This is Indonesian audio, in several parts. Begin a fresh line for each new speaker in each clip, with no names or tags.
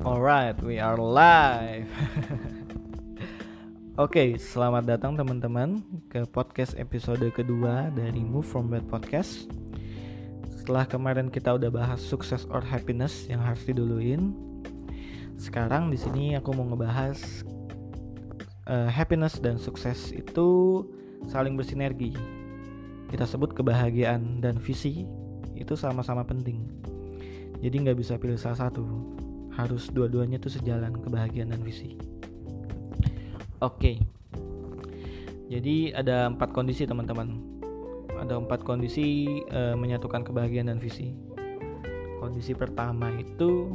Alright, we are live. Oke, selamat datang teman-teman ke podcast episode kedua dari Move From Bad Podcast. Setelah kemarin kita udah bahas sukses or happiness yang harus diduluin, sekarang di sini aku mau ngebahas uh, happiness dan sukses itu saling bersinergi. Kita sebut kebahagiaan dan visi itu sama-sama penting. Jadi nggak bisa pilih salah satu, harus dua-duanya tuh sejalan kebahagiaan dan visi. Oke, jadi ada empat kondisi teman-teman. Ada empat kondisi e, menyatukan kebahagiaan dan visi. Kondisi pertama itu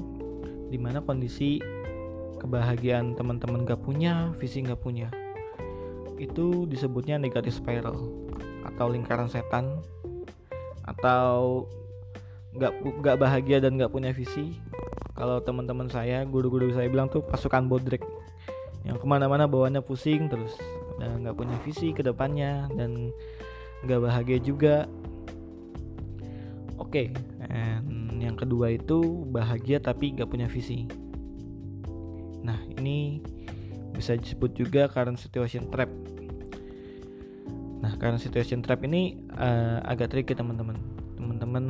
di mana kondisi kebahagiaan teman-teman gak punya, visi gak punya. Itu disebutnya negatif spiral atau lingkaran setan atau nggak nggak bahagia dan nggak punya visi kalau teman-teman saya guru-guru saya bilang tuh pasukan bodrek. Yang ke mana-mana bawaannya pusing terus dan nggak punya visi ke depannya dan nggak bahagia juga. Oke okay. yang kedua itu bahagia tapi nggak punya visi. Nah ini bisa disebut juga current situation trap. Nah current situation trap ini uh, agak tricky teman-teman teman-teman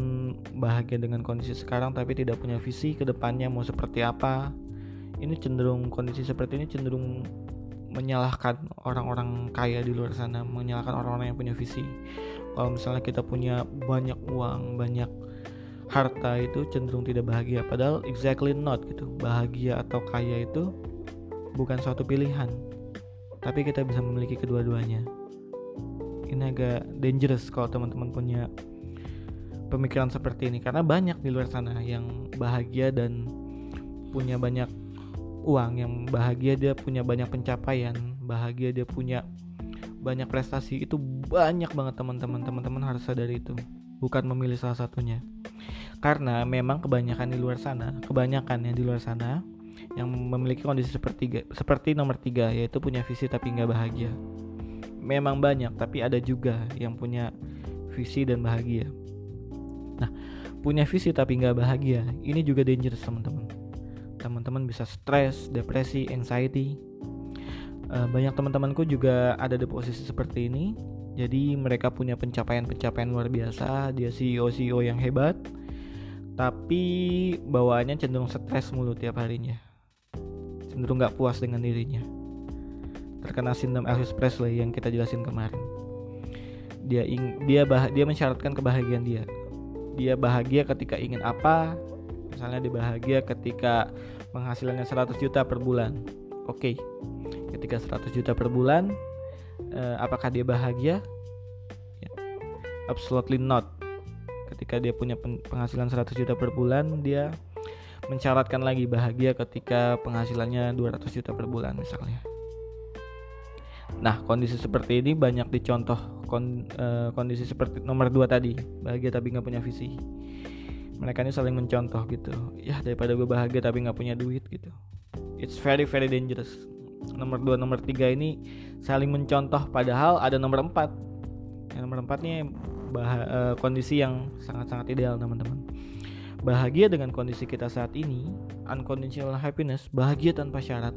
bahagia dengan kondisi sekarang tapi tidak punya visi ke depannya mau seperti apa ini cenderung kondisi seperti ini cenderung menyalahkan orang-orang kaya di luar sana menyalahkan orang-orang yang punya visi. Kalau misalnya kita punya banyak uang banyak harta itu cenderung tidak bahagia padahal exactly not gitu. Bahagia atau kaya itu bukan suatu pilihan tapi kita bisa memiliki kedua-duanya. Ini agak dangerous kalau teman-teman punya pemikiran seperti ini. Karena banyak di luar sana yang bahagia dan punya banyak uang yang bahagia dia punya banyak pencapaian bahagia dia punya banyak prestasi. Itu banyak banget teman-teman. Teman-teman harus sadar itu. Bukan memilih salah satunya. Karena memang kebanyakan di luar sana kebanyakan yang di luar sana yang memiliki kondisi seperti seperti nomor tiga yaitu punya visi tapi nggak bahagia. Memang banyak tapi ada juga yang punya visi dan bahagia Nah, punya visi tapi nggak bahagia, ini juga dangerous teman-teman. Teman-teman bisa stres, depresi, anxiety. Uh, banyak teman-temanku juga ada di posisi seperti ini. Jadi mereka punya pencapaian-pencapaian luar biasa, dia CEO-CEO yang hebat, tapi bawaannya cenderung stres mulu tiap harinya. Cenderung nggak puas dengan dirinya. Terkena sindrom Elvis Presley yang kita jelasin kemarin. Dia ing dia bah dia mensyaratkan kebahagiaan dia dia bahagia ketika ingin apa misalnya dia bahagia ketika penghasilannya 100 juta per bulan oke okay. ketika 100 juta per bulan uh, apakah dia bahagia ya. absolutely not ketika dia punya penghasilan 100 juta per bulan dia mencaratkan lagi bahagia ketika penghasilannya 200 juta per bulan misalnya Nah, kondisi seperti ini banyak dicontoh kon, uh, kondisi seperti nomor dua tadi, bahagia tapi nggak punya visi. Mereka ini saling mencontoh gitu. Ya daripada gue bahagia tapi nggak punya duit gitu. It's very very dangerous. Nomor dua, nomor tiga ini saling mencontoh, padahal ada nomor empat. Yang nomor empat ini bah- uh, kondisi yang sangat-sangat ideal teman-teman. Bahagia dengan kondisi kita saat ini, unconditional happiness, bahagia tanpa syarat,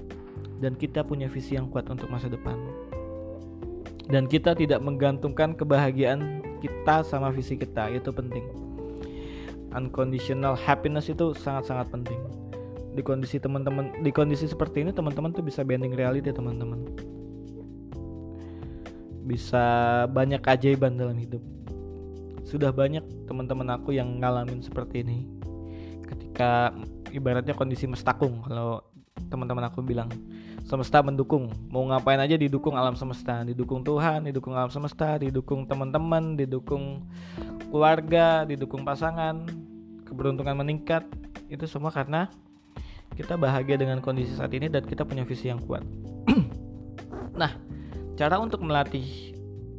dan kita punya visi yang kuat untuk masa depan dan kita tidak menggantungkan kebahagiaan kita sama visi kita itu penting. Unconditional happiness itu sangat-sangat penting. Di kondisi teman-teman di kondisi seperti ini teman-teman tuh bisa bending reality teman-teman. Bisa banyak keajaiban dalam hidup. Sudah banyak teman-teman aku yang ngalamin seperti ini. Ketika ibaratnya kondisi mestakung kalau teman-teman aku bilang semesta mendukung. Mau ngapain aja didukung alam semesta. Didukung Tuhan didukung alam semesta didukung teman-teman didukung keluarga didukung pasangan. Keberuntungan meningkat. Itu semua karena kita bahagia dengan kondisi saat ini dan kita punya visi yang kuat. Nah cara untuk melatih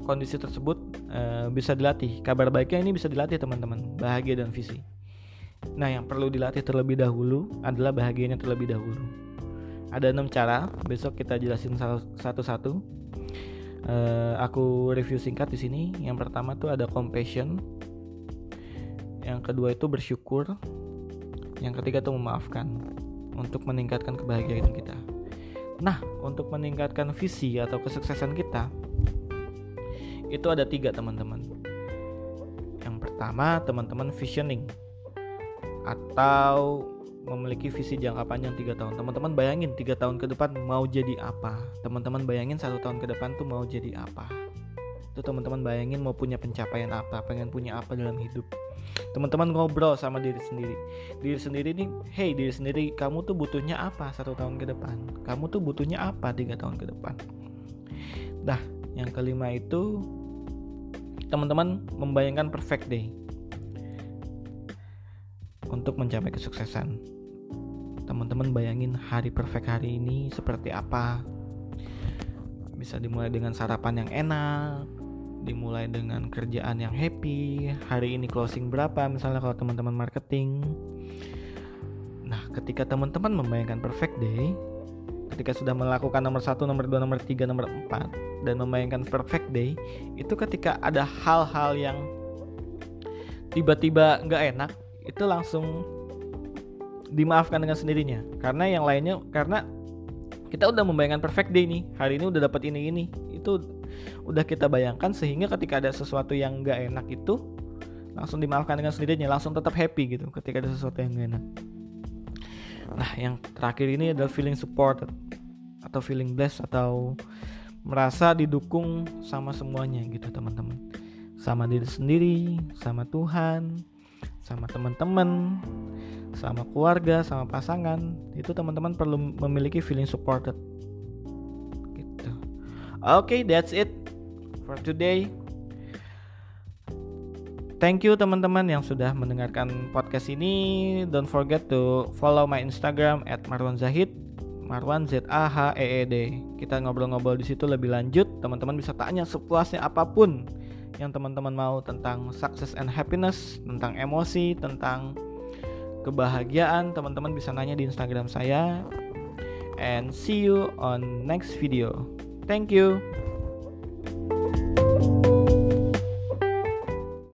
kondisi tersebut e, bisa dilatih. Kabar baiknya ini bisa dilatih teman-teman. Bahagia dan visi. Nah yang perlu dilatih terlebih dahulu adalah bahagianya terlebih dahulu ada enam cara besok kita jelasin satu-satu uh, aku review singkat di sini yang pertama tuh ada compassion yang kedua itu bersyukur yang ketiga tuh memaafkan untuk meningkatkan kebahagiaan kita. Nah, untuk meningkatkan visi atau kesuksesan kita, itu ada tiga teman-teman. Yang pertama, teman-teman visioning atau memiliki visi jangka panjang tiga tahun. Teman-teman bayangin tiga tahun ke depan mau jadi apa? Teman-teman bayangin satu tahun ke depan tuh mau jadi apa? Itu teman-teman bayangin mau punya pencapaian apa? Pengen punya apa dalam hidup? teman-teman ngobrol sama diri sendiri diri sendiri nih hey diri sendiri kamu tuh butuhnya apa satu tahun ke depan kamu tuh butuhnya apa tiga tahun ke depan Dah, yang kelima itu teman-teman membayangkan perfect day untuk mencapai kesuksesan teman-teman bayangin hari perfect hari ini seperti apa? Bisa dimulai dengan sarapan yang enak dimulai dengan kerjaan yang happy hari ini closing berapa misalnya kalau teman-teman marketing. Nah ketika teman-teman membayangkan perfect day ketika sudah melakukan nomor satu, nomor dua, nomor tiga, nomor empat dan membayangkan perfect day itu ketika ada hal-hal yang tiba-tiba nggak enak itu langsung dimaafkan dengan sendirinya. Karena yang lainnya karena kita udah membayangkan perfect day nih. Hari ini udah dapat ini ini. Itu udah kita bayangkan sehingga ketika ada sesuatu yang nggak enak itu langsung dimaafkan dengan sendirinya langsung tetap happy gitu ketika ada sesuatu yang gak enak. Nah yang terakhir ini adalah feeling supported atau feeling blessed atau merasa didukung sama semuanya gitu teman-teman. Sama diri sendiri sama Tuhan sama teman-teman sama keluarga sama pasangan itu teman-teman perlu memiliki feeling supported gitu oke okay, that's it for today. Thank you teman-teman yang sudah mendengarkan podcast ini. Don't forget to follow my Instagram at Marwan Zahid. Marwan Z A H E E D. Kita ngobrol-ngobrol di situ lebih lanjut. Teman-teman bisa tanya sepuasnya apa pun yang teman-teman mau tentang success and happiness, tentang emosi, tentang kebahagiaan. Teman-teman bisa nanya di Instagram saya. And see you on next video. Thank you.